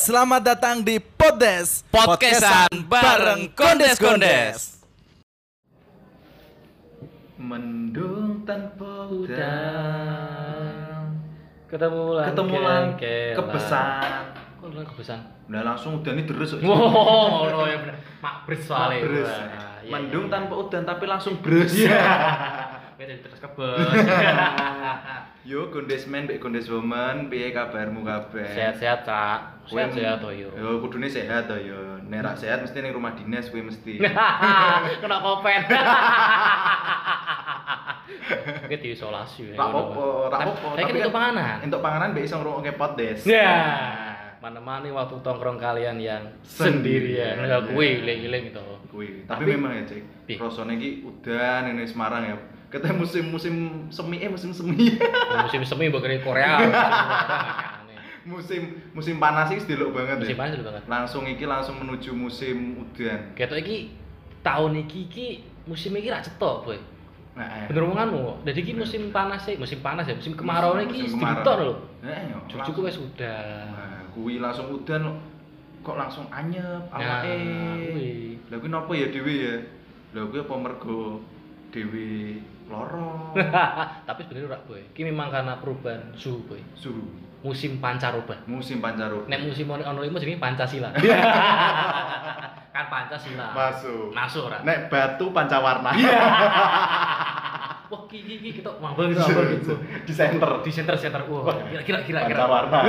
Selamat datang di Podes Podcastan bareng Kondes-Kondes. Mendung tanpa udan Ketemu lang Ketemu kengkelan. kebesan Kok kebesan? Udah langsung udan ini terus Wow, ngono ya bener. Makbris soalnya. Bres. Wah, iya, Mendung iya. tanpa udan tapi langsung bres Beda terus kebes. Yo kondesmen mbek kondeswoman piye kabarmu kabeh Sehat-sehat, Cak. Kowe Sehat-sehat to yo. Yo kudune sehat to yo. Nek ra sehat mesti ning rumah dinas kowe mesti. Kena kopen. Oke diisolasi. Ra apa-apa, ra apa-apa. Tapi kan itu panganan. Entuk panganan mbek iso ngrungokke podcast. Ya, mana-mana waktu tongkrong kalian yang sendirian. Ya, kuwi iling-iling itu. Kuwi. Tapi, Tapi- memang ya, Cek. Rasane iki udan ini Semarang ya. Ketemu musim-musim semi eh musim semi. Musim semi bakal Korea. musim musim panas iki delok banget Musim ya. panas dulu banget. Langsung iki langsung menuju musim udan. Ketok iki tahun iki iki musim iki ra cetok, Boy. Nah, Bener omonganmu. Jadi iki musim panas sih, musim panas ya, musim kemarau iki Musim kemarau. sebentar lho. Heeh, yo. Jujuku wis udah. Nah, kuwi langsung udan kok langsung anyep Nah, awake. kuwi. Lah kuwi napa ya dhewe ya? Lah kuwi apa mergo dhewe loro Tapi sebenarnya ora, Boy. Iki memang karena perubahan suhu, Boy. suhu Musim pancaroba. musim pancaroba. Nek musim ono ono limo jenenge Pancasila. kan Pancasila. Masuk. Masuk ora? Nek batu pancawarna. Wah, ki ki ki kita mabel gitu, mabel gitu. Di center. Di center center. Wah, kira kira kira. Pancawarna.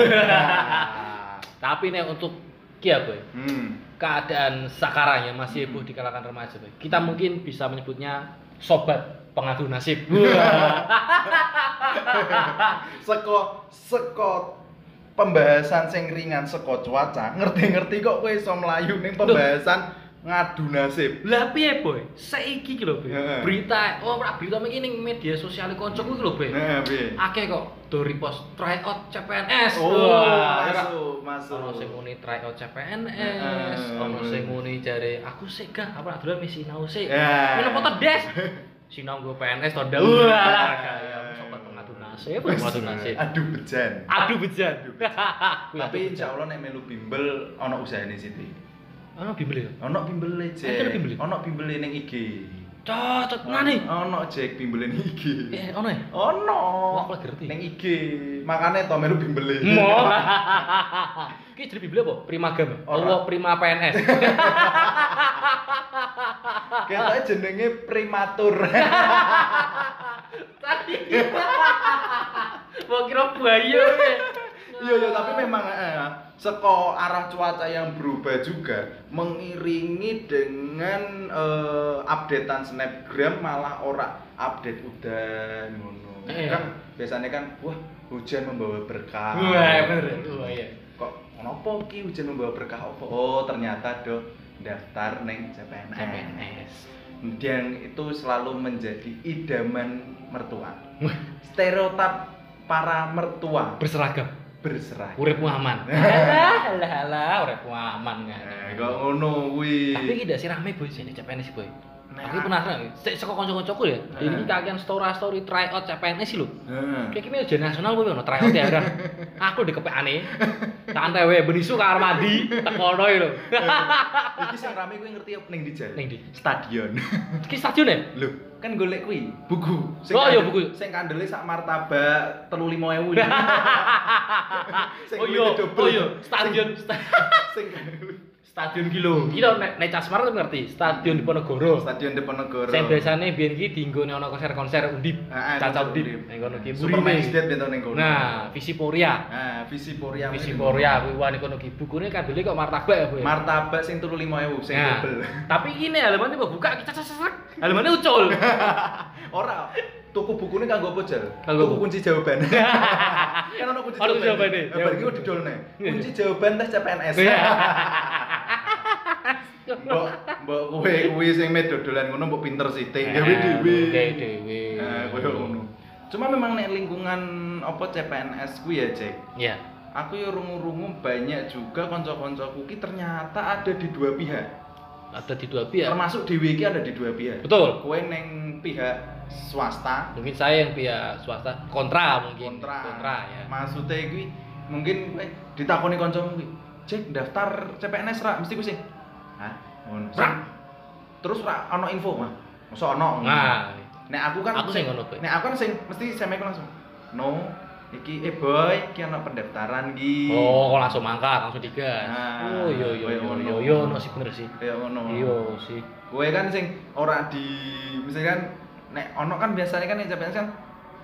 Tapi nek untuk Kia boy, hmm. keadaan sakaranya masih heboh di kalangan remaja boy. Kita mungkin bisa menyebutnya sobat pengadu nasib. Seko seko pembahasan sing ringan seko cuaca, ngerti-ngerti kok kowe iso mlayu ning pembahasan ngadu nasib. Lah piye boy? Saiki ki lho boy. Heeh. Berita, oh ora berita iki ning media sosial koncoku ki lho boy. Heeh, piye? Akeh kok do repost try out CPNS. Oh, Wah, masuk, masuk. Ono sing muni try out CPNS, Heeh. ono sing muni jare aku sik gak apa dolan misi sinau sik. Ya. Minum foto des. Sinau gue PNS to ndak. Wah, kayak sobat pengadu nasib, pengadu nasib. Aduh bejan. Aduh bejan. Tapi insya Allah nek melu bimbel ono usahane Siti. Ono bimbel ya. Ono bimbele Eh, ada Jek. bimbel? Ono bimbele ning IG. Cocok nani. Ono Jek bimbele ning IG. Eh, ono ya? Ono. Wah, aku ngerti. Ning IG. Makane to melu bimbele. Mo. Ki jadi bimbel apa? Primagam. Oh, prima PNS. Ketoke jenenge primatur. Tadi. Mau kira buaya ya. Iya iya tapi memang eh, seko arah cuaca yang berubah juga mengiringi dengan eh, updatean snapgram malah ora update udan ngono. Eh, Kan biasanya kan wah hujan membawa berkah. Wah, bener. Wah, iya. Kok kenapa ki hujan membawa berkah apa? Oh, ternyata do daftar neng CPNS. CPNS. Dan itu selalu menjadi idaman mertua. Stereotip para mertua Berseragam. Berserah. Uripmu aman. Alah, alah, alah, uripmu aman kan. Eh, kok ngono kuwi. Tapi iki ndak sih rame boy sini CPNS boy. Nah. Aku penasaran, sik saka kanca-kancaku ya. Heeh. Ini kakean story story try out CPNS sih lho. Heeh. Kayak kimi ujian nasional kowe ono try out ya ora. Aku dikepekane. Tak antewe benisu kamar mandi, tekono lho. Iki sing rame kuwi ngerti apa ning di jalan? Ning ndi? Stadion. Iki stadion ya? Lho, kan golek kuwi buku. Oh, iya, buku. Sing kandele sak martabak 35.000. Sing Oh kuwi iya, oh iya, stadion sta- Sing stadion kilo. Iki lho nek nek Casmar tuh ngerti, stadion Diponegoro. Stadion Diponegoro. Sing biasane biyen iki diinggone ana konser-konser undip. Caca undip. Ning kono ki Superman is Dead bento ning kono. Nah, Visiporia. Nah, visi Poria. Visiporia kuwi wani kono ki bukune kandele kok martabak ya, Bu. ya? Martabak sing 35.000 sing Nah, double. tapi ini halamannya mbok buka kita sesek. Halamannya ucul. Ora, tuku bukune kanggo apa, Jal? Kanggo Tuku kunci jawaban. kan ono kunci Ono kunci jawaban. jawabane. Nah, bar iki didolne. Kunci jawaban tes CPNS. Iya. Mbok mbok kowe kuwi sing med dodolan ngono mbok pinter sithik Eh, gawe dhewe. dhewe. Nah, koyo ngono. Cuma memang nek lingkungan apa CPNS kuwi ya, Cek. Iya. Aku ya rungu-rungu banyak juga kanca-kancaku ki ternyata ada di dua pihak. Ada di dua pihak. Termasuk dhewe iki ada di dua pihak. Betul. Kowe neng pihak swasta Mungkin saya yang pihak swasta kontra mungkin. kontra. Kontra ya. Maksudnya kuwi mungkin kowe ditakoni kancamu kuwi, Cek daftar CPNS ra mesti ku sing. Hah? Terus ra ono info mah. Masa ono. Nah, Nek aku kan Aku sing ngono. Nek aku kan sing mesti ku langsung. No, iki eh boy, iki ono pendaftaran iki. oh kok langsung mangkat, langsung digas. Nah, oh iya iya kayak iya ngono. iya iya no sih bener sih. Kayak ngono. Iya sih. Kowe kan sing ora di misalkan nek ono kan biasanya kan yang kan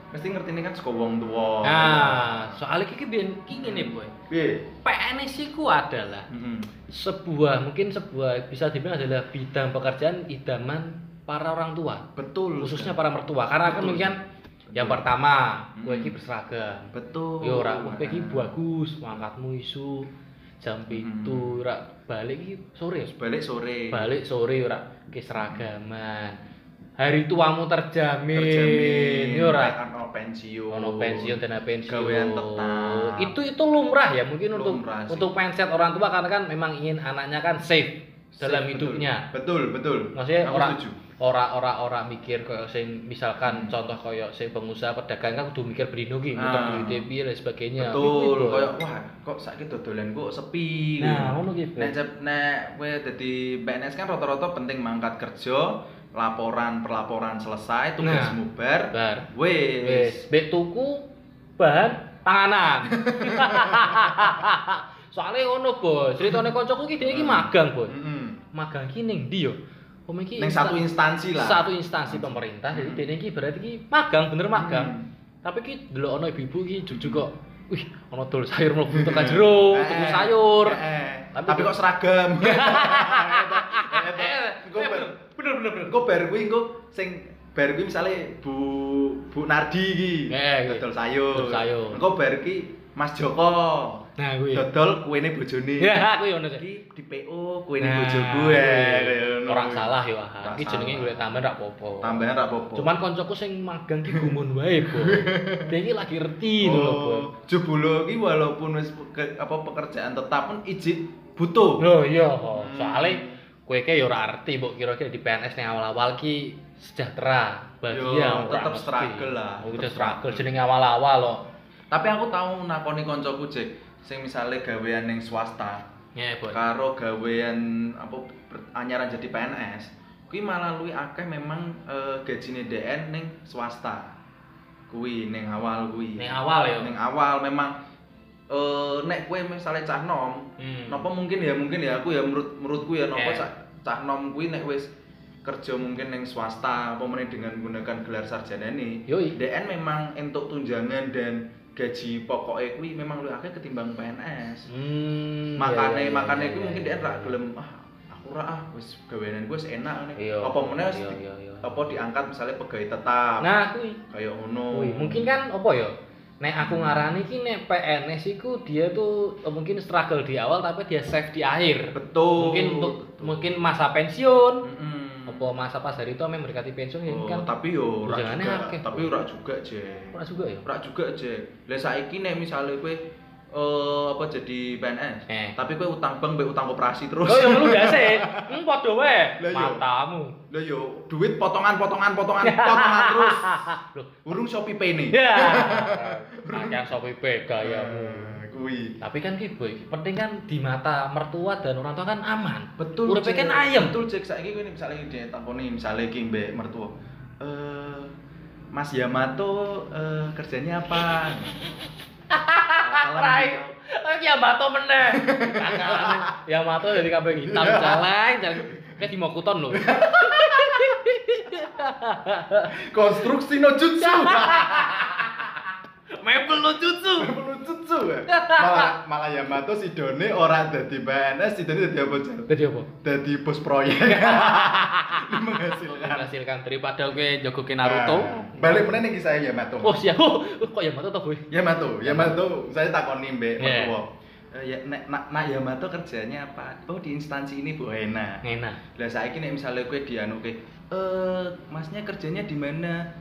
mesti ngerti ini kan saka wong tuwa. Nah, soalnya iki biyen iki ngene, Boy. Piye? PNS itu adalah Heeh. sebuah mungkin sebuah bisa dibilang adalah bidang pekerjaan idaman para orang tua Betul. khususnya para mertua karena kan mungkin yang pertama gue Hmm. iki berseragam betul. yo ora kowe iki bagus mangkatmu isu jam Hmm. pitu ora balik iki sore balik sore. balik sore ora ke seragaman hari tuamu terjamin, terjamin. yo ora ono pensiun. ono pensiun dana pensiun Gawean tetap. itu itu lumrah ya mungkin untuk Lumrah sih. untuk mindset orang tua karena kan memang ingin anaknya kan safe dalam Betul. hidupnya Betul, betul. maksudnya Aku orang setuju. ora ora ora mikir kayak sing misalkan Hmm. contoh kayak sing pengusaha pedagang kan kudu mikir berdino ki muter Ah. duit piye dan sebagainya Betul, Gitu, koyo wah kok saiki dodolan kok sepi. nah ngono ki. Nek nek kowe dadi PNS kan rata-rata penting mangkat kerja, laporan perlaporan selesai, tugas Nah. mubar, bar wis mbek tuku bahan panganan soalnya ngono bos ceritane koncoku ki dia iki Hmm. magang bos Heeh. magang ki ning ndi yo Om iki Ning insta- satu instansi lah. satu instansi pemerintah jadi Hmm. dene iki berarti ki magang bener magang Hmm. tapi ki delok ono ibu-ibu ki jujuk kok wih ono dol sayur mlebu tekan jero Eh, tuku sayur eh, eh. Tapi Tapi, kok- seragam. Bar bener bener bener engko bar kuwi engko sing bar kuwi misale Bu Bu Nardi iki. Eh, Dodol sayur. Dodol sayur. Engko bar ki Mas Joko. nah kuwi Dodol kuene bojone. ya kuwi sih di PO kuene Nah, bojoku ya. salah ah Ora iki jenenge golek tambahan rak popo Tambahan ra apa-apa. cuman koncoku sing magang ki gumun wae bo dia iki lagi ngerti lho Oh, jebule iki walaupun wis pe- apa pekerjaan tetap pun izin butuh. Loh iya. Hmm. Soale kowe ki ya ora arti mbok kira-kira di PNS ning awal-awal ki sejahtera, bahagia, Yo, tetep mesti. struggle lah, Oh, kita struggle jenenge awal-awal loh. Tapi aku tahu nakoni koncoku Jack sing misale gawean ning swasta Ya, Boy. karo gawean apa anyaran jadi PNS kuwi malah luwih akeh memang eh, gajine DN ning swasta. Kuwi ning awal kuwi. Ning awal ya. Ning awal memang eh nek kowe misale cah nom, Hmm. Napa mungkin ya mungkin ya aku ya menurut menurutku ya napa Eh. cak cak nom kuwi nek wis kerja mungkin ning swasta apa meneh dengan menggunakan gelar sarjana ini Yoi. DN memang entuk tunjangan dan gaji pokoknya kuwi memang lebih akeh ketimbang PNS Hmm. makane iya, iya, makane iya, iya, mungkin. DN ra gelem ah aku ra ah wis gawean gue enak nih Iya. apa wis Iya, iya, apa diangkat misalnya pegawai tetap Nah, kuwi. kayak Kuwi mungkin kan apa ya? Nek aku ngarani ki nek PNS iku dia tuh eh, mungkin struggle di awal tapi dia save di akhir. betul Mungkin untuk betul. mungkin masa pensiun. Mm-mm. Apa masa pas hari itu ame mendekati pensiun ya Oh, kan tapi yo ora juga akeh. tapi ora juga Jek ora juga ya. Ora juga aja. Lah saiki nek misale kowe eh apa jadi PNS, Eh. tapi kowe utang bank mbek utang koperasi terus. Oh, yang lu gak sih? Hmm, padha wae. Iya. Matamu. Lah yo duit potongan potongan potongan terus. Loh, Urung Shopee Pay nih. ya. Kakek sopi gayamu. Eh, Kuwi. Tapi kan ki boy, penting kan di mata mertua dan orang tua kan aman. Betul. Uripe kan ayem. Betul cek saiki kowe misale dia takoni misale iki mbek mertua. Eh Mas Yamato eh, kerjanya apa? Rai. Oh, ya mato meneh. Kakakane. Ya mato dari kabeh hitam jalan, jalan. Kayak di Mokuton lho. Konstruksi no jutsu. Mebel lo jutsu. Perlu jutsu ya. Malah malah Yamato si Done ora dadi PNS, si Done dadi apa, Jar? Tadi apa? Dadi bos proyek. Menghasilkan. Menghasilkan daripada kowe jogoke Naruto. Nah, balik meneh ning kisah Yamato. Oh siap. Oh, kok Yamato to, Boy? Yamato, Yamato, saya takoni mbek Yeah. mertua. Ya, nek nak nak Yamato kerjanya apa? Oh di instansi ini Bu Hena. Enak. Lah saiki nek misalnya kowe dianuke, eh masnya kerjanya di mana?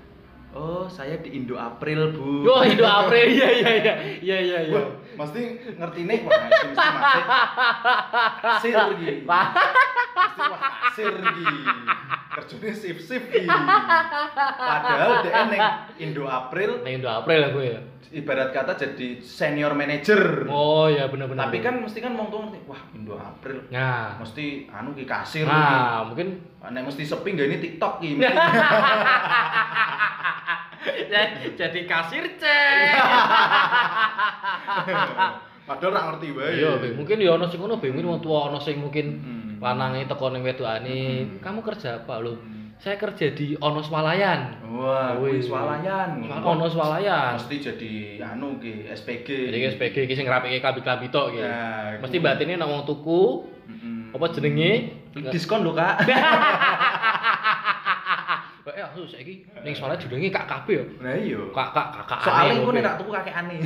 Oh, saya di Indo April, Bu. Oh, Indo April. Iya iya iya. Iya iya iya. Mesti ngerti nih, wah, mesti masih kasir iki. Wah. Mesti wah kasir iki. kerjane shift-shift iki. Padahal dia ning Indo April Ning Indo April gue ya. ibarat kata jadi senior manager. Oh ya bener-bener. Tapi kan mesti kan wong ngerti, wah Indo April nah, mesti anu ki kasir nah mungkin Nek mesti sepi nggak ini TikTok ki. jadi kasir cek. Padahal ora ngerti wae. Iya, mungkin ya ono sing ngono. Mungkin wong tua ono sing mungkin Hmm. lanange teko ning wedokane, Hmm. "Kamu kerja apa?" Lho, saya kerja di ono swalayan. Wah, kuwi swalayan. Ono swalayan. Mesti jadi anu ki SPG. Jadi ki SPG iki sing ngrapike klambi-klambi tok iki. Nah, Mesti batine nek wong tuku, Mm-mm. apa jenenge? diskon lho, Kak. Aku saiki ning swalayan jenenge Kak KB ya. Nah iya. Kak kak kakak. Soalnya aneh, aku Be. nek tak tuku kakek aneh.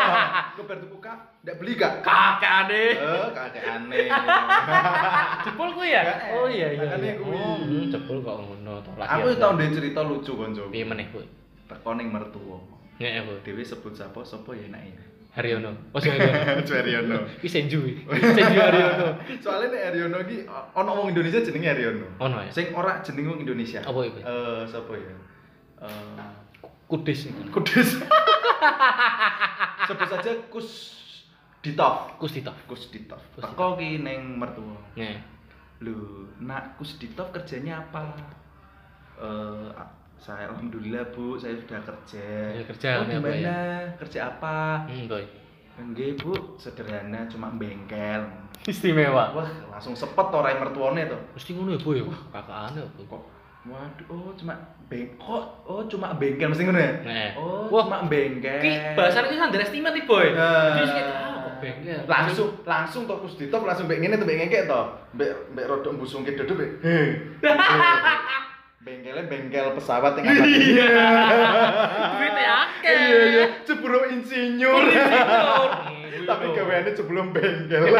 Aku bar tuku kak, ndak beli kak. kakak aneh. Eh, kakek aneh. Jebol kuwi ya? Gak. Oh iya iya. Iya. kuwi. Oh, hmm, jebol kok ngono to. Lagi Aku ya. tau ndek cerita lucu konco. piye meneh kuwi? Teko ning mertua. Nek aku. Dewe sebut sapa sapa ya enak ya. Haryono. Oh sing Haryono. Haryono. Iki Senju. Senju Haryono. Soalnya nek Haryono iki ono wong Indonesia jenenge Haryono. Ono ya. Sing ora jeneng wong Indonesia. Apa iku? Eh, sapa ya? Eh, Kudis iki. Kudus. Sebut saja Kus Ditov. Kus Ditov. Kus Teko ki ning mertua. Nih. Lu, nak Kus Ditov kerjanya apa? Eh, saya alhamdulillah Bu, saya sudah kerja. Ya, kerja, oh, di ya? mana? Kerja apa? Hmm, boy. Enggak, Bu, sederhana cuma bengkel. Istimewa. Wah, langsung sepet orang mertuane tuh. Mesti ngono ya, boy. Kakakane apa? Kok waduh, oh cuma beng kok oh cuma bengkel mesti ngono ya? Nih. Oh, Wah, cuma bengkel. Ki bahasane ki underestimate nih, boy. Nah. Ah bengkel. langsung langsung tuh kus ditop langsung mbek ngene tuh mbek ngekek to. Mbek mbek rodok mbusungke dodo mbek. He. Bengkelnya bengkel pesawat yang apa? Iya. Duitnya akeh. Iya iya, jebul insinyur. Tapi gaweane sebelum bengkel.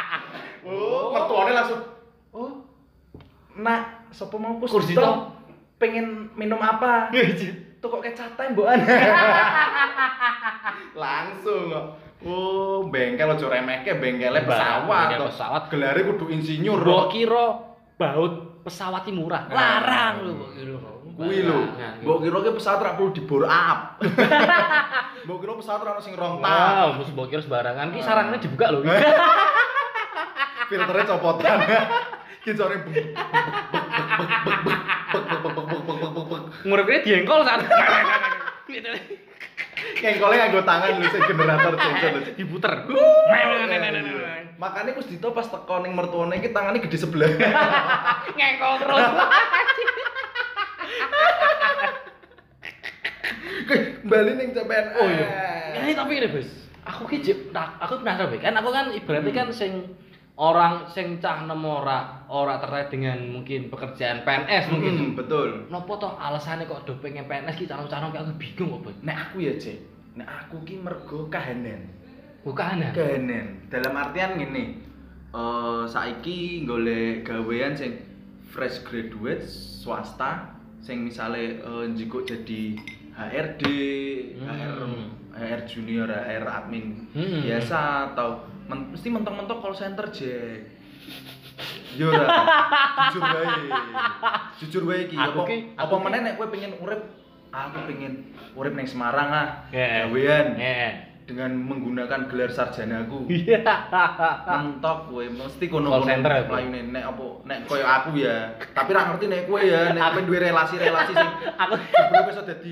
oh, mertuane langsung oh. Nak, sapa mau kus Kursi top. Pengen minum apa? Tuh kok kecatan mbokan. Langsung kok. Oh, bengkel aja remehke bengkelnya pesawat. Pesawat. Gelare kudu insinyur. Kok. kira baut pesawat murah. Nah. Larang lho mbok kira. Kuwi lho. Nah, Mbok kira ki pesawat ora perlu dibor up. Mbok kira pesawat ora sing rong tak. Mesti mbok kira sembarangan. Ki sarangnya dibuka lho. Filternya copotan. Ki sore Ngurip-ngurip diengkol saat. Kengkolnya nganggo tangan lho sing generator sensor lho. Diputer. Makanya kus dito pas teko ning mertuane iki tangane gede sebelah. Ngengkol terus. Bali ning. Oh iya. Ini tapi ini, Bos. Aku ki nah, aku penasaran kan aku kan ibaratnya kan sing orang sing cah nemu ora ora terkait dengan mungkin pekerjaan PNS mungkin. Hmm, betul. Nopo toh alasannya kok do pengen PNS ki calon-calon aku bingung kok. Nek aku ya, Cek. Nek aku ki mergo kahanan. Bukan ya? Kahanan. Dalam artian ngene. Eh saiki golek gawean sing fresh graduate swasta sing misale eh, njikuk jadi HRD, Hmm. HR HR junior, HR admin Hmm. biasa atau men- mesti mentok-mentok call center Jack. Yo ora. Jujur wae. Jujur iki Aku apa ki- apa aku meneh nek kowe pengen urip aku pengen urip ning Semarang ah. Iya. Gawean Heeh. dengan menggunakan gelar sarjanaku. Iya. Mentok kowe mesti kono Call center ya? Mlayune nek apa nek koyo aku ya. Tapi ra ngerti nek kowe ya, nek kowe duwe relasi-relasi sing Aku sebelum iso dadi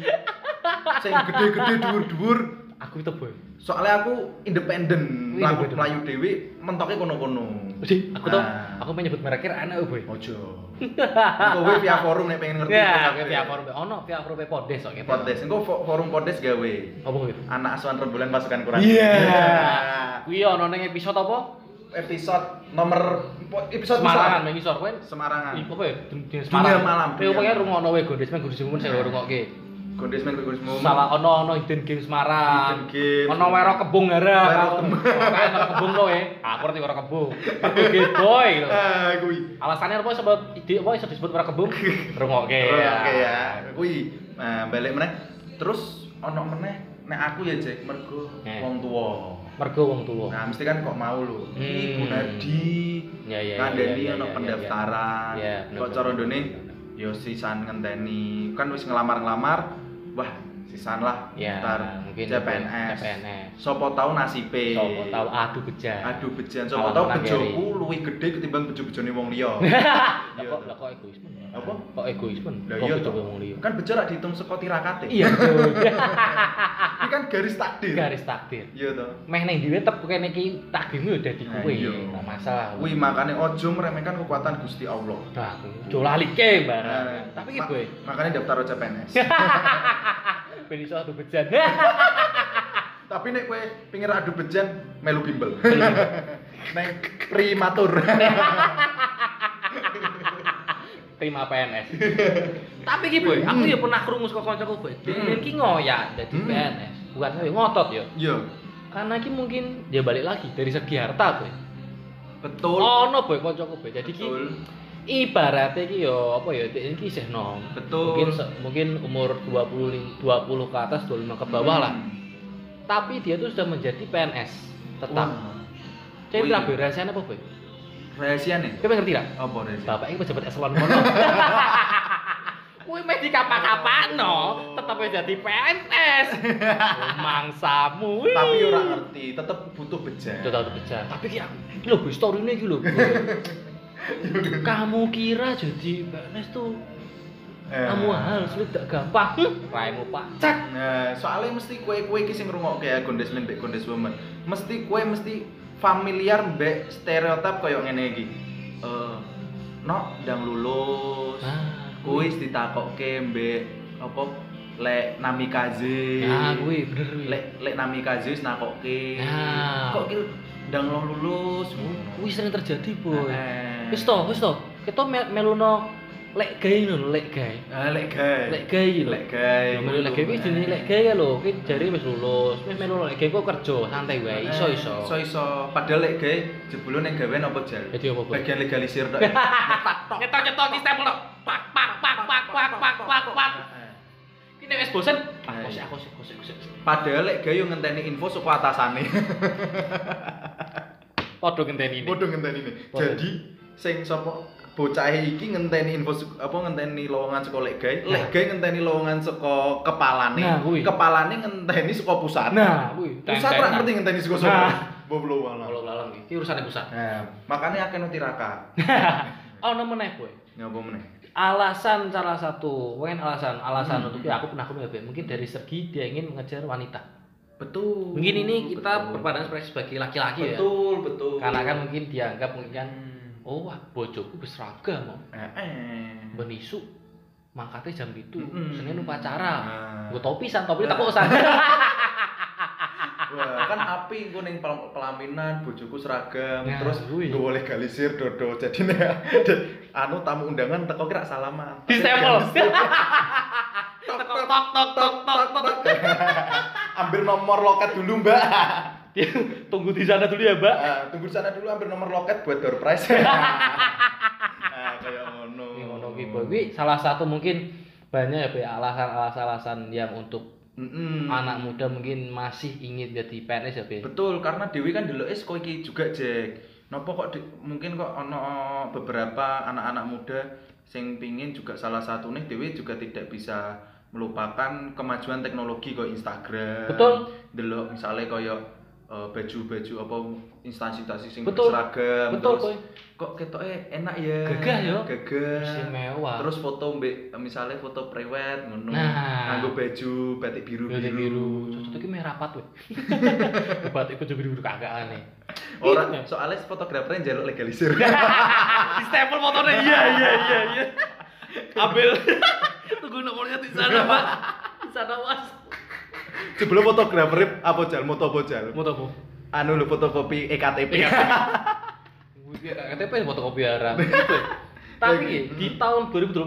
sing gede-gede dhuwur-dhuwur aku itu, Boy. Soalnya aku independen Wih, independen. melayu dewi mentoknya kono-kono Jadi aku tuh Nah. aku pengen nyebut mereknya enak, Boy. ojo kowe via forum nek pengen ngerti Ya, kowe via forum. Ono via forum Podes kok. podes engko fo- forum podes gawe Apa gitu? anak asuhan rembulan pasukan kurang Iya. Kuwi ono ning episode apa? episode nomor episode Semarangan mengisor kowe. Semarangan Iku apa ya? Dunia malam, Kowe malam. rungokno wae Gondes Gondes Momen sing rungokke. Gondesmen kowe Gondesmen Salah ono ono hidden game Semarang. Hidden game. Ono wero kebung gara. Wero kebung. Ono kebung kowe. Aku ngerti wero kebung. Pergi boy ah kuwi Alasannya apa sebut ide apa iso disebut wero kebung? Rungokke. oke ya kuwi nah balik meneh terus ono meneh nek aku ya Jack mergo Eh. wong tuwa Mergo wong tuwa. Nah, mesti kan kok mau lho. Iki Hmm. Nadi Ya ya. ngandani ya, ono ya, ya, pendaftaran. ya. Ya, bener, Kok cara ndone yo sisan ngenteni kan wis ngelamar-ngelamar wah sisan lah Ya, daftar mungkin CPNS CPNS. sopo tau nasibe Sopo tahu adu bejan. aduh bejan sopo tau bejoku luwih gede ketimbang bejo-bejone wong liya Lah Iya, lah kok egoisme? Apa? Kok egoisme? Lah Kok iya toh. ngomong liya? kan bejo rak dihitung saka tirakate Iya betul. ini kan garis takdir Garis takdir. iya toh Meh ning dhewe tep kene iki takdirmu udah di Nah, kowe. iya. Nah, masalah. Wih makanya ojo meremehkan kekuatan Gusti Allah. Nah, ojo lalike barang. Nah, Tapi ma- ki kowe makanya daftar CPNS. Ben iso adu bejan. Tapi nek kowe pingin adu bejan melu bimbel. Neng primatur. Terima PNS. Tapi ki boy, aku ya pernah krungu saka kancaku boy. Dene ki ngoyak dadi Hmm. PNS. Bukan ngoyo ngotot ya. Iya, Karena ki mungkin dia balik lagi dari segi harta boy. betul. Ono boy kancaku boy. Jadi ki. Ibaratnya ki yo apa ya dia ki isih nom. Betul. Mungkin mungkin umur 20 li- 20 ke atas 25 ke bawah lah. Hmm. Tapi dia tuh sudah menjadi PNS tetap. Jadi Wih. lah boy rahasianya apa boy? Rahasia nih. Kowe ngerti gak? Apa rahasia? Bapak ini pejabat eselon kono. Kuwi meh dikapak-kapakno, tetep wis dadi PNS. Oh, Mangsamu. Tapi ora ngerti, tetep butuh. Udah tahu bejar. Tapi ki aku, iki lho boy story-ne iki lho. Kamu kira jadi PNS tuh Eh. kamu hal sulit gak gampang. Raimu pacak. Nah, soalnya mesti kue-kue iki sing ngrungokke ya Gondesman mbek Gondeswoman. Mesti kue mesti familiar mbek stereotip koyo ngene iki. Eh, no ndang lulus. Nah, Kuwi wis ditakokke mbek apa lek namikaze. Nah, kuwi bener lek lek namikaze wis nakokke. Nah. Kok ki ndang lo lulus. Kuwi sering terjadi, Boy. Eh. Wis to, wis to. Kita me- meluno lek gawe lho, lek gawe. Ah, lek gawe. Lek lho. lek gawe. Ya melu lek gawe iki jenenge lek gawe ya lho. Ki jare wis lulus. Wis melu lek gawe kok kerja santai wae. Iso iso. Iso iso. Padahal lek gawe jebule ning gawe napa jal? Jadi apa? Bagian legalisir tok. Nyetok-nyetok di stempel tok. Pak pak pak pak pak pak pak pak. Ki nek wis bosen, iya. kosek kosek kosek. Padahal lek gawe yo ngenteni info saka atasane. Padha ngenteni ini. Padha ngenteni. Jadi sing sapa bocah iki ngenteni info apa ngenteni lowongan saka lek gawe, lek Nah. gawe ngenteni lowongan saka kepalane. Nah. Kepalane ngenteni saka pusat. Nah, kuwi. pusat ra ngerti ngenteni saka sapa. Nah. Boblo wala. Kalau lalang iki urusane pusat. Nah, makanya akeh tiraka. Ono meneh, Boy. Ngapa meneh? alasan salah satu mungkin alasan alasan Hmm. untuk ya aku pernah aku nyoba mungkin dari segi dia ingin mengejar wanita Betul. mungkin ini kita berpandangan sebagai laki-laki ya Betul, betul. karena kan mungkin dianggap mungkin kan Hmm. Oh wah bojoku wis seragam mau Eh, eh. benisu mangkatnya jam itu senin upacara Nah. gue topi san topi tak kok san Wah, kan api gue neng pel- pelaminan, bojoku seragam, Nah, terus kuwi. gue boleh galisir dodo, jadi nih, anu tamu undangan teko kira salaman. di stempel tok tok tok tok tok tok tok ambil nomor loket dulu mbak. Tunggu di sana dulu ya mbak Ah, tunggu di sana dulu ambil nomor loket buat door prize. nah, kayak ngono. Ngono. Kuwi salah satu mungkin banyak ya Boy, alasan-alasan yang untuk Mm-mm. anak muda mungkin masih ingin jadi PNS ya Be. Betul, karena Dewi kan dulu es kok iki juga Jack. Nopo kok di- mungkin kok ono beberapa anak-anak muda sing pingin juga salah satu nih Dewi juga tidak bisa melupakan kemajuan teknologi kok Instagram. Betul. Delok misalnya koyo eh, baju-baju apa instansi-instansi sing Betul. seragam Betul, terus Boy. kok ketoke enak ya. Gagah ya. Gagah. Istimewa. Terus foto mbek misalnya foto prewed ngono. Nah. Nganggo baju batik biru-biru. Biru biru. Cocok iki meh rapat we. Batik baju biru biru kagak aneh. Orang Iya. soalnya fotografernya jaluk legalisir. Di stempel fotonya iya iya iya iya. Ambil tunggu nomornya di sana, Pak. Di sana, Mas. Sebelum fotografer apa jal moto apa jal? Mau tahu? Anu lu fotokopi EKTP. KTP fotokopi haram. Gitu. Tapi di tahun 2021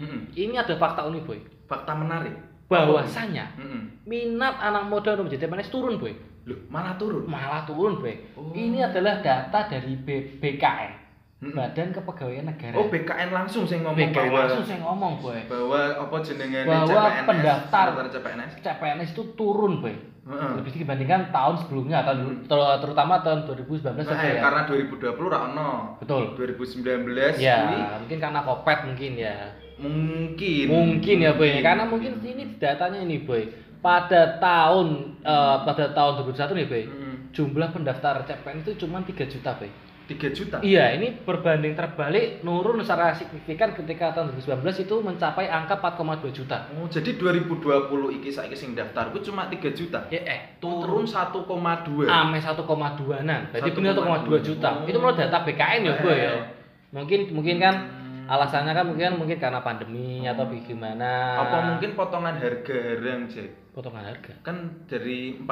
Mm-mm. ini ada fakta unik, Boy. Fakta menarik. Bahwasanya minat anak muda untuk menjadi PNS turun, Boy. Loh, malah turun. Malah turun, Boy. Oh. Ini adalah data dari B- BKN, Mm-mm. Badan Kepegawaian Negara. Oh, BKN langsung sing ngomong BKN bahwa langsung saya ngomong, Boy. bahwa apa jenenge Bahwa CPNS, pendaftar. pendaftar CPNS. CPNS itu turun, Boy. Heeh. Lebih sedikit dibandingkan tahun sebelumnya, tahun ter- terutama tahun 2019 Nah, eh, ya. karena 2020 ra ono. Betul. 2019 Ya, kuwi mungkin karena kopet mungkin ya. Mungkin. Mungkin ya boy, karena mungkin ini datanya ini boy. Pada tahun eh, pada tahun 2021 nih boy, Mm, jumlah pendaftar CPNS itu cuma 3 juta boy. 3 juta. Iya, ini berbanding terbalik nurun secara signifikan ketika tahun 2019 itu mencapai angka 4,2 juta. Oh, jadi 2020 iki saiki sing daftar ku cuma 3 juta. Ya eh, Turun 1,2. ame 1,2-an. Berarti 1,2. benar 1,2 juta. Oh. Itu menurut data BKN ya, ya. Eh. Mungkin mungkin kan Hmm. Alasannya kan mungkin mungkin karena pandemi atau gimana. apa mungkin potongan harga harang, Jack? potongan harga? Kan dari 4,2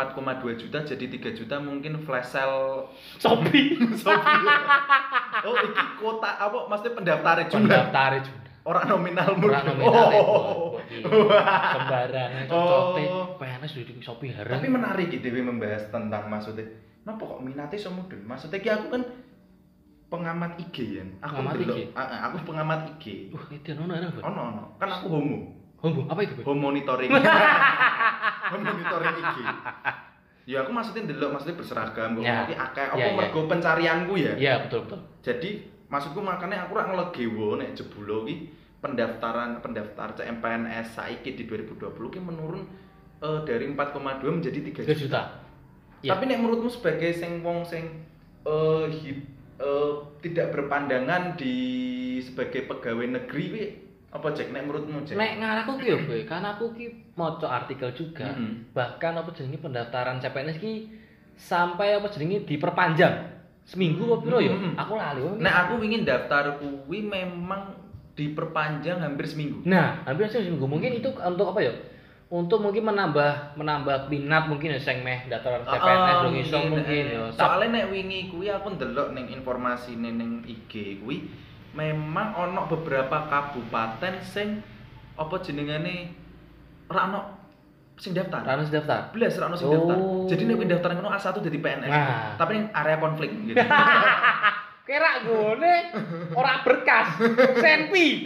juta jadi 3 juta mungkin flash sale Shopee. Shopee. oh, iki kuota apa maksudnya pendaftar jumlah Pendaftar juga. orang nominal murni. Ora nominal ya, Oh. Bos. Sembarangan Oh. cocote PNS di Shopee harga. Tapi menarik gitu Dewi membahas tentang maksudnya Kenapa kok minatnya so mudun? Maksudnya ki aku kan pengamat IG ya. Aku Pengamat ndelok- IG? Ah, ah, aku pengamat IG. Wah, itu nono ada apa? Ono ono. Kan aku homo. Homo, apa itu? Home monitoring. Home monitoring IG. Ya aku maksudnya ndelok maksudnya berseragam kok Ya. iki akeh apa Ya, ya. mergo pencarianku ya. Iya, betul betul. Jadi maksudku makanya aku rak ngelegewo nek jebulo ki pendaftaran pendaftar CMPNS saiki di 2020 ki menurun eh, dari 4,2 menjadi 3 3 juta. juta. Iya. Tapi nek menurutmu sebagai sing wong sing eh, hid- eh, tidak berpandangan di sebagai pegawai negeri kuwi apa Jack nek menurutmu Jack? Nek ngaraku ki yo, karena aku ki maca artikel juga. Mm-mm. Bahkan apa jenenge pendaftaran CPNS ki sampai apa jenenge diperpanjang. Seminggu apa piro yo? Mm-mm. Aku lali. Nek aku ingin daftar kuwi memang diperpanjang hampir seminggu. Nah, hampir seminggu. Mungkin itu untuk apa ya? Untuk mungkin menambah menambah minat mungkin ya sing meh daftar CPNS Ah, dong iso mungkin eh. ya. Soalnya nek wingi kuwi aku ndelok ning informasi ning IG kuwi memang ono beberapa kabupaten sing apa jenengane ora ono sing daftar. Rano daftar. Belas ora ono sing Oh. daftar. Jadi nek daftar ngono A1 dadi PNS. Nah. Tapi ning area konflik gitu. Kira gone ora berkas. Senpi.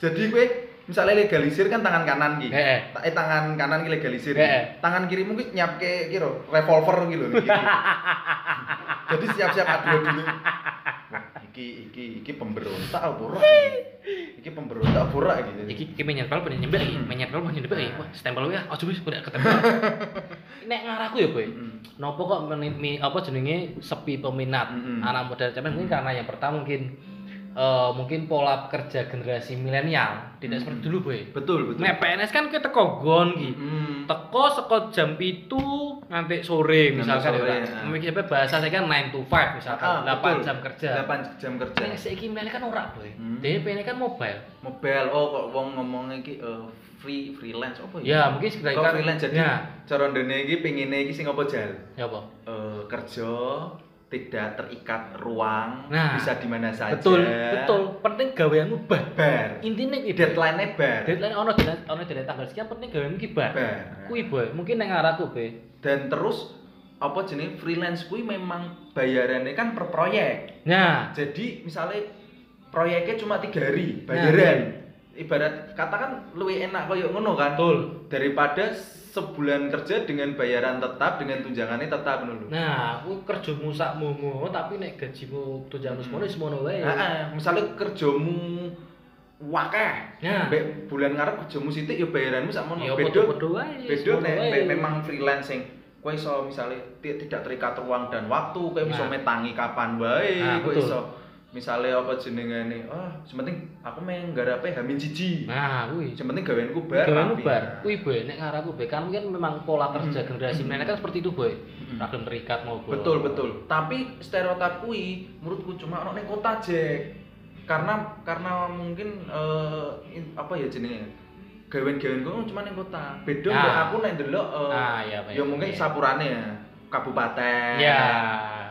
Jadi kowe misalnya legalisir kan tangan kanan ki. Ta- Eh tangan kanan ki legalisir. ki. Tangan kiri mungkin nyapke kira revolver gitu lho iki. Jadi siap-siap adu dulu. Iki iki iki pemberontak apa ora? iki? Iki pemberontak apa ora gitu. Iki iki menyempel pengen nyembel iki, menyempel pengen nyembel iki. Wah, stempel ya, aja wis udah ketemu. Nek ngaraku ya, Boy. Mm-mm. Nopo kok apa jenenge sepi peminat Mm-mm. anak muda cemen mungkin karena yang pertama mungkin eh, mungkin pola kerja generasi milenial tidak seperti dulu, Boy. Betul, betul. Nek PNS kan kita teko gon ki. Mm. Teko seko jam itu nganti sore Nganti misalkan sore, ya. ya. Mungkin apa bahasa saya kan 9 to 5 misalkan, Ah, 8 betul. jam kerja. 8 jam kerja. Nek saiki milenial kan ora, Boy. Hmm. Dia PNS kan mobile. Mobile oh kok wong ngomongnya iki eh, free freelance apa Ya, mungkin sekedar Kok kan- freelance jadi Ya. cara ndene iki pengine iki sing apa jal? Ya apa? Eh, kerja tidak terikat ruang, Nah, bisa di mana saja. Betul, betul. Penting gaweanmu bar. Bar. Intinya iki Deadline-nya bar. Deadline ono deadline ono deadline tanggal sekian penting gaweanmu iki bar. Bar. Kuwi boy, mungkin nang ngaraku be. Dan terus apa jenis freelance kuwi memang bayarannya kan per proyek. Nah, Jadi misalnya proyeknya cuma tiga hari Nah, bayaran. Ibarat katakan lebih enak koyo ngono kan. betul. Daripada sebulan kerja dengan bayaran tetap dengan tunjangannya tetap lho. Nah, aku kerjamu sakmu tapi nek gajimu tunjanganmu semono wis semono wae. Heeh, misalnya kerjamu wakeh. Nah. Bulan ngarep kerjamu sithik ya bayaranmu. Ya wae. beda semono nek wae. nek memang freelance sing kowe iso misalnya ti- tidak terikat ruang dan waktu, kowe iso Nah. metangi kapan wae, Nah, kowe iso misalnya apa jenengane, ah, sementing aku main garape hamin siji. Nah, kuwi. Sementing gaweanku bar. Gaweanmu rapi. bar. Kuwi boy, nek ngaraku boy, kan kan memang pola kerja Hmm. generasi Hmm. kan seperti itu boy. Hmm. Ragam terikat mau Betul betul. Tapi stereotip kuwi menurutku cuma ono ning kota Jack. Karena karena mungkin eh, in- apa ya jenenge? Gawen-gawen kok cuma ning kota. Beda Ah. nek aku nek ndelok eh, Ah, iya, Pak, ya iya, mungkin iya. sapurane ya kabupaten. Ya,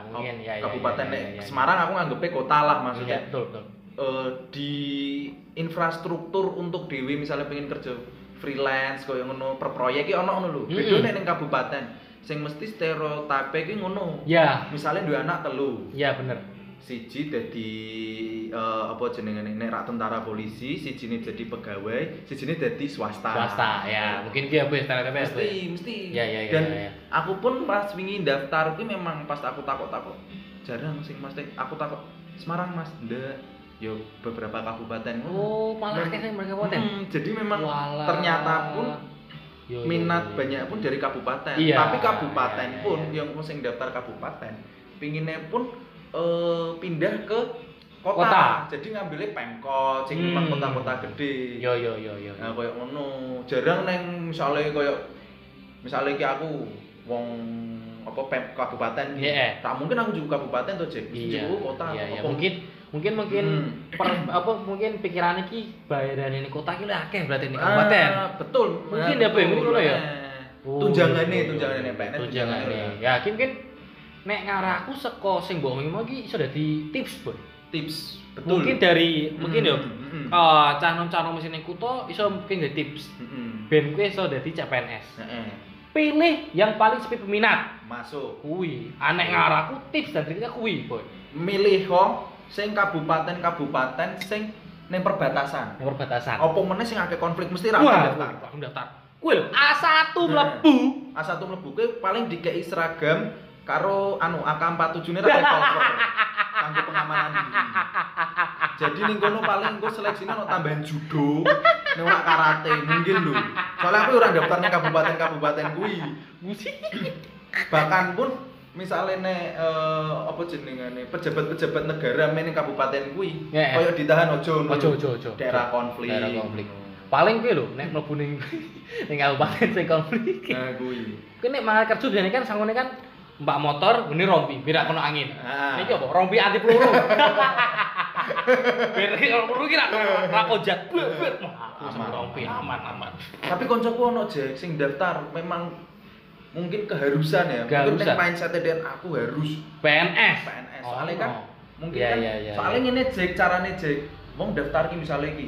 mungkin ya, ya. kabupaten ya, ya, ya, ya. Semarang aku nganggepnya kota lah Iya, maksudnya. betul betul. Eh, di infrastruktur untuk dewi misalnya pengen kerja freelance kaya ngono per proyek ki ono ngono lho. Nek ning kabupaten sing mesti stereotipe ki ngono. Ya, Misalnya dua anak telu, ya bener. Siji dadi eh, apa jenengane nek rak tentara polisi, siji ini jadi pegawai, siji ini jadi swasta. Swasta, ya. Mungkin dia boy, stereotipnya boy. Mesti, mesti. Ya, ya, ya, Dan ya, ya. aku pun pas wingi daftar kuwi memang pas aku takut-takut jarang sing Mas aku takut Semarang Mas, ndak. yo beberapa kabupaten. Oh, malah sing mereka kabupaten. Hmm, jadi memang Walah. ternyata pun Yo, yo, minat yo, yo. banyak pun dari kabupaten. Iya, Tapi kabupaten iya, pun iya. yang sing daftar kabupaten pinginnya pun eh, pindah ke kota. Kota. Jadi ngambilnya pemkot, sing Hmm. kota-kota gede. Yo yo yo yo. Nah, koyo ngono. Jarang neng misalnya koyo misalnya ki aku wong apa pem kabupaten ki. Iya. Tak mungkin aku juga kabupaten tuh, Cek. Iya. Juga kota. Iya. apa. Mungkin mungkin mungkin Hmm. per- apa mungkin pikirannya ki bayaran ini kota ki akeh berarti ini Ah, kabupaten. betul. Mungkin Nah, ya, betul. ya? Eh, Oh, Tunjangannya, iya, iya, tunjangannya. Tunjangannya. Ya, mungkin nek ngaraku seko sing mbok ngomong iki iso dadi tips, Boy. Tips. Betul. Mungkin dari mungkin yo Hmm, hmm, eh canom-canom mesin ning kutho iso mungkin dadi tips. hmm, hmm. Ben kowe iso dadi CPNS. Heeh. Pilih yang paling sepi peminat. Masuk. Kuwi. Anek ngaraku tips dan triknya kuwi, Boy. Milih kok sing kabupaten-kabupaten sing ning perbatasan. Yang perbatasan. Apa meneh sing akeh konflik mesti ra daftar. aku daftar. Kuwi lho, A1 Nah. mlebu. A1 mlebu kuwi paling dikei seragam karo anu AK47 ne ra revolver. Kanggo pengamanan diri. Jadi ning kono paling engko seleksine ono tambahan judo, ning karate mungkin lho. Soalnya aku ora daftar ning kabupaten-kabupaten kuwi. Musi. Bahkan pun misalnya nek eh, apa jenengane pejabat-pejabat negara main kabupaten kuwi, Ya, ya. koyo ditahan ojo. Ojo ojo ojo. Daerah konflik. Daerah konflik. Paling kuwi lho nek mlebu ning ning kabupaten sing konflik. Nah, kuwi. Kuwi nek mangan kerja biasanya kan sangone kan mbak motor ini rompi biar kena angin. Ah. Ini apa? Rompi anti peluru. biar kalau peluru kira ra kojat. Ber ber. Wah, aku sama Aman. rompi aman aman. Tapi koncoku ono Jack sing daftar memang mungkin keharusan ya. Mungkin nek mindset dan aku harus PNS. PNS. Oh, Soalnya kan no. mungkin Iya, kan iya, iya, soalnya ngene Jack carane Jack. Wong daftar ki misalnya ki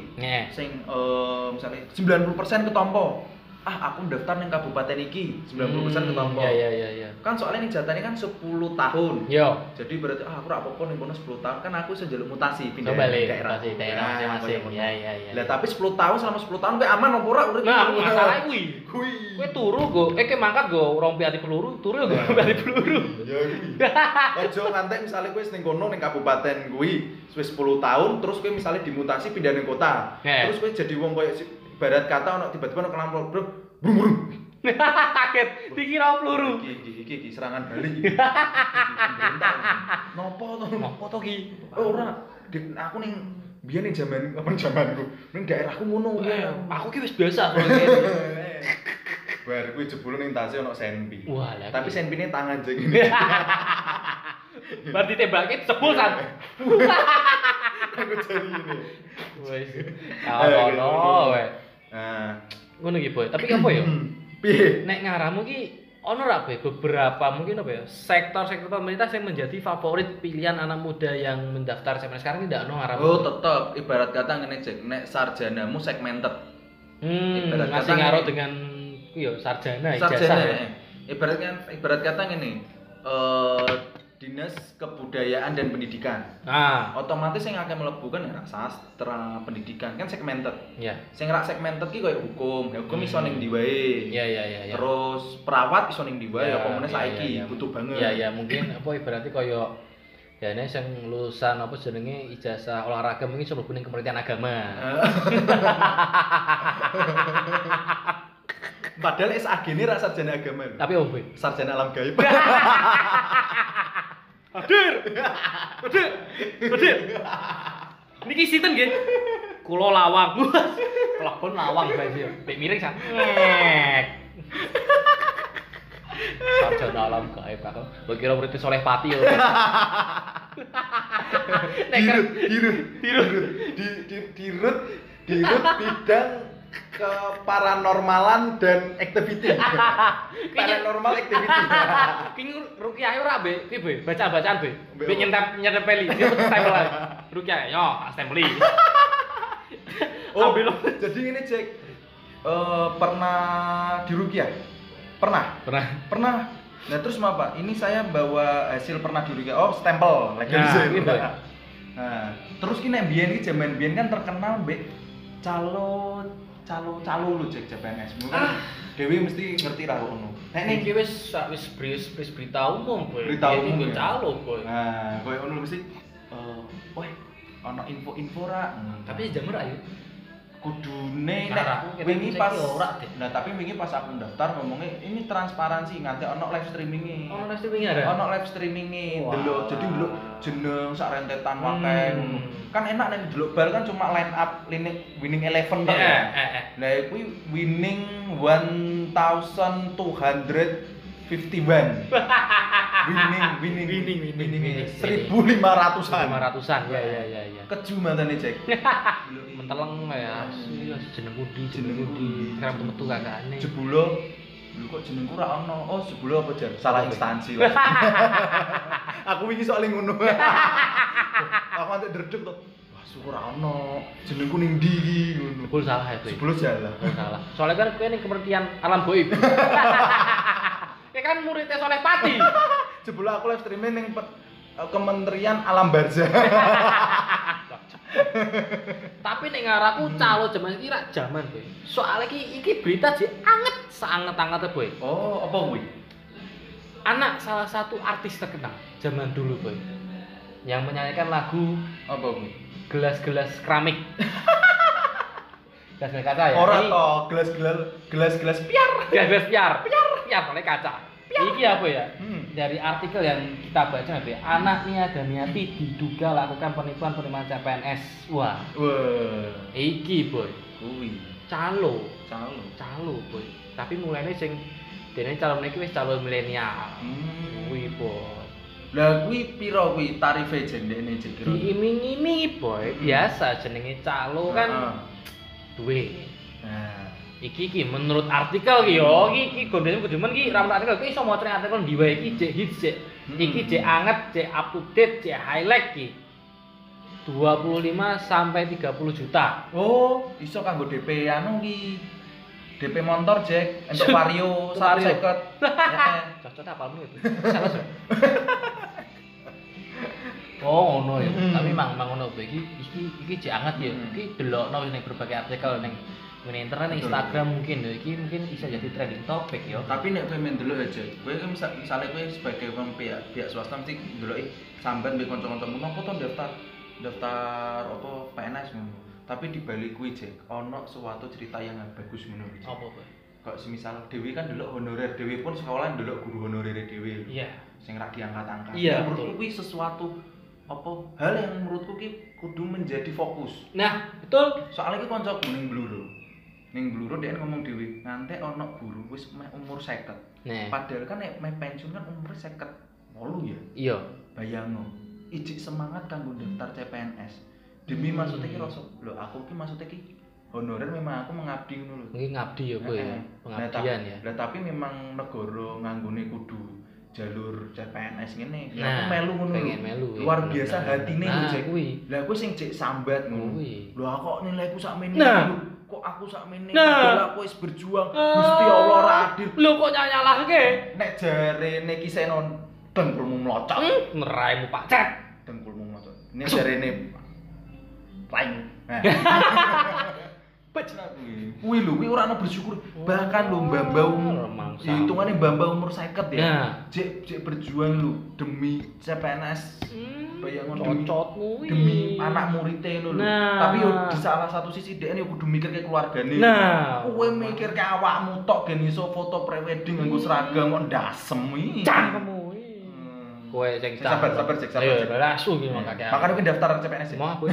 sing eh misalnya 90% ketompo. Ah, aku daftar ning kabupaten iki 90% ketompo. Iya iya iya iya. Kan soalnya nih jatahnya kan 10 tahun. Yo. Jadi berarti ah aku ora apa-apa ning kono 10 tahun kan aku iso njaluk mutasi pindah Coba balik daerah. daerah daerah Nah, masing-masing. koyo ngono. Iya iya iya. Lah tapi 10 tahun selama 10 tahun kowe aman apa ora urip? Nah, masalah kuwi. kuwi. Kowe turu go, eh kowe mangkat go rompi anti peluru, turu go rompi anti peluru. Ya iki. Ojo ngantek misalnya kowe ning kono ning kabupaten kuwi wis 10 tahun terus kowe misalnya dimutasi pindah ning kota. Terus kowe jadi wong koyo si- ibarat kata ono tiba-tiba ono kenampol bro. Brum brum. Kaget, dikira peluru. Iki iki iki, iki serangan balik. Nopo to? Ngopo to ki? Oh, ora. Aku ning biyen ning zaman apa zamanku. Ning daerahku ngono. Eh, Aku ki wis biasa. Bar kuwi jebul ning tase ono senpi. Tapi senpine tangan jeng ini. bar ditembake jebul san. Aku jadi ini. Wis. Kalau ono. Nah, Ngono ki, Boy. Tapi apa ya? piye? Nek ngaramu ki ono ra beberapa mungkin apa ya? Sektor-sektor pemerintah yang menjadi favorit pilihan anak muda yang mendaftar CPNS sekarang tidak ono ngaramu. Oh, tetep ibarat kata ngene Cek, nek sarjanamu segmented. Hmm, ibarat kata ngaruh ngene. dengan yo sarjana ijazah. Sarjana. ya. eh. Ibarat kan ibarat kata ngene. Eh Dinas Kebudayaan dan Pendidikan. Nah, Otomatis yang akan mlebu kan ya sastra, pendidikan kan segmented. ya. Sing rak segmented ki koyo hukum, ya hukum Hmm. iso ning ndi wae. Iya iya iya iya. Terus perawat iso ning ndi wae, Ya, apa meneh iya, saiki iya, iya. butuh banget. Iya iya mungkin apa ibaratnya koyo ya ini yang lulusan apa jenenge ijazah olahraga mungkin suruh kuning kementerian agama. Padahal SAG ini ra sarjana agama. Tapi Boy. Sarjana alam gaib. Hadir. Hadir. Hadir. Niki sinten nggih? Kula lawang. Telepon lawang ya. Pek miring sak. Ngek. Sarjana alam gaib aku. Mbok kira murid soleh pati yo. Nek dirut, dirut, dirut, di, di, dirut, dirut bidang ke paranormalan dan activity. Paranormal activity. Kini rukiah ora be, ki be, bacaan-bacaan be. Be Be apa? nyentep nyentepeli, dia stempel. Rukiah, yo, stempeli. Oh, jadi ini cek eh, pernah di Rukiah? Pernah? Pernah. Pernah. Nah terus mau apa? Ini saya bawa hasil pernah di Rukiah. Oh stempel, legalisir. Nah, gitu. Nah, terus nek biyen iki jaman biyen kan terkenal mbek calo calo calo lu cek CPNS. Mungkin Ah. Dewi mesti ngerti ra ngono. Nek ning Iki wis wis wis wis berita umum, boy. Berita umum, ya? calo, boy. Nah, koyo ngono mesti eh wah ono info-info ra. Tapi jamur ayo. Kudune Nah, nek wingi pas ora, nah tapi wingi pas aku daftar ngomongnya ini transparansi nganti ono live streamingnya Oh, live streaming ada. ono live streamingnya Wah. delok jadi delok jeneng sak rentetan Hmm. ngono. kan enak nek delok bal kan cuma line up winning winning 11 tok Eh, ya eh, eh. Lah kuwi winning 1251 winning winning Winning, winning, winning. 1500-an 500-an. Ya ya ya ya. keju mantane Jack Menteleng ya. Jeneng Budi, jeneng Jeneng Budi. Sekarang metu kakakane. jebulo lu kok jenengku ra ono oh jebulo apa jar salah instansi lah aku wingi soalnya ngono aku nanti dredeg tuh wah syukur ra ono jenengku ning ndi iki ngono salah ya, Boy. jebulo jalan Jebul salah. Soalnya kan kowe ning kementerian alam goib. Ya kan muridnya Soleh Pati. jebulo aku live streaming ning pe- eh, Kementerian Alam Barzah Tapi nek ngaraku calo jaman iki rak jaman, Boy. Soalnya iki iki berita sih anget sanget-anget Boy. oh apa kuwi Anak salah satu artis terkenal zaman dulu, Boy. Yang menyanyikan lagu apa kuwi gelas-gelas keramik. gelas-gelas kaca ya. ora Ini to gelas-gelas gelas-gelas piar Gelas-gelas piar. Piar, piar oleh kaca. Iki apa ya? hmm. Dari artikel yang kita baca ya, anak Nia Daniati diduga lakukan penipuan penerimaan CPNS. Wah, wah iki boy, kuwi calo, calo calo boy. Tapi mulainya sing dene calon iki wis calon milenial. hmm. Kuwi boy. Lah kuwi piro kuwi tarife jendene Jack kira Diiming-imingi boy, Hmm. biasa jenenge calo kan duwe. Nah. Iki iki menurut artikel ki yo, iki iki gondene kudu men ki ra artikel ki iso maca ning artikel ndi wae iki cek hits cek. Hmm. Iki cek anget, cek up to date, cek highlight ki. 25 sampai 30 juta. Oh, iso kanggo DP anu ki. DP motor Jack, Untuk Vario. 150. Heeh. Cocok apalmu itu. Salah sih. Oh, ngono ya. Hmm. Tapi mang mang ngono iki iki iki cek anget ya. Hmm. Iki delokno ning berbagai artikel ning ning internet, Betul. Instagram mungkin ya. Iki mungkin bisa jadi trending topik ya. Tapi nek kowe men delok aja, kowe kan misal misale kowe sebagai wong pihak pihak swasta mesti ndeloki sampean mbek kanca-kancamu nopo to daftar daftar apa PNS ngono. Tapi di balik kuwi Jack, ono suatu cerita yang bagus menurut. Apa, Boy? Kok semisal Dewi kan delok honorer, Dewi pun sekolah delok guru honorer Dewi. Iya. sing ra diangkat-angkat. Iya, menurutku betul. kuwi sesuatu apa hal yang menurutku ki kudu menjadi fokus. Nah, betul. Soalnya ki kancaku ning Bluro. Ning Bluro dia ngomong dhewe, ngantek ono guru wis umur 50. Nah, Padahal kan nek meh pensiun kan umur 50. Walu ya. iya. Bayangno. Ijik semangat kanggo daftar CPNS. Demi Hmm. maksudnya ki rasa, lho aku ki maksudnya ki honorer memang aku mengabdi ngono lho. Mungkin ngabdi ya, Boy. ya. Lah, Pengabdian tapi- ya. Lah tapi memang negara nganggone kudu jalur CPNS ngene. Nah, aku melu ngono. pengen melu, ya. Luar biasa Nah, hatine lho, nah, Cek. kuwi. Lah aku sing cek sambat ngono. Lho aku nilaiku sakmene. Nah. Kok aku sakmene? Nah. Padahal aku wis berjuang. Gusti Allah ora adil. Lho kok nyalahke? Nek jarene ki senon dengkulmu mlocot. Hmm, neraimu Pak Cet. Dengkulmu mlocot. Nek jarene lain. Nah. Pecah kuwi. Kuwi lho, kuwi ora ono bersyukur. Bahkan lho mbak-mbak umur Remangsa. hitungane mbak-mbak umur 50 ya. Nah. Cek cek berjuang lho demi CPNS Hmm, Bayangan demi- demi anak muridnya lho. Nah. Tapi yo di salah satu sisi dia yo kudu mikir ke keluargane. Nah. Kowe mikir ke awakmu tok gen iso foto prewedding nganggo seragam kok ndasem iki. Cangkemmu. Hmm. Kowe sing sabar, sabar, Cek, sabar, Ayo, langsung iki makake. Makanya kuwi daftar CPNS. Mau aku.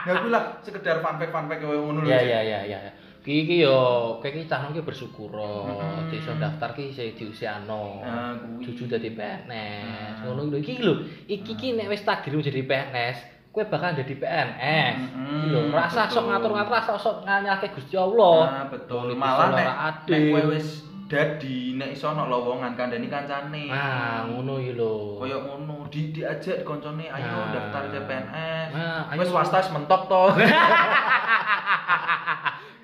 Ya kuwi lah sekedar fun fact fun fact kowe ngono lho. Ya Cek. ya ya ya. Ki iki yo kowe iki cah ki bersyukur. Mm-mm. Iso daftar ki isih diusiano. Nah, kuwi. Cucu dadi PNS. Nah. Ngono lho iki lho. Iki ki nek wis takdirmu jadi PNS, kowe bakal jadi PNS. Lho, rasa sok ngatur-ngatur, rasa sok nganyake Gusti Allah. Nah, betul. Malah nek kowe wis dadi nek iso ono lowongan kandhani kancane. Nah, ngono iki lho. Kaya ngono, di diajak koncone ayo Nah. daftar CPNS. Nah. Wis swasta mentok to.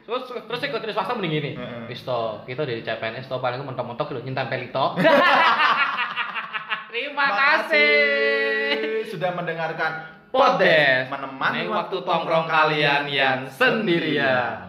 Terus terus ikut terus swasta mending ini. Wis to, kita dari CPNS to paling mentok-mentok lho nyentempel itu. Terima kasih. sudah mendengarkan Podes menemani waktu tongkrong kalian yang sendirian.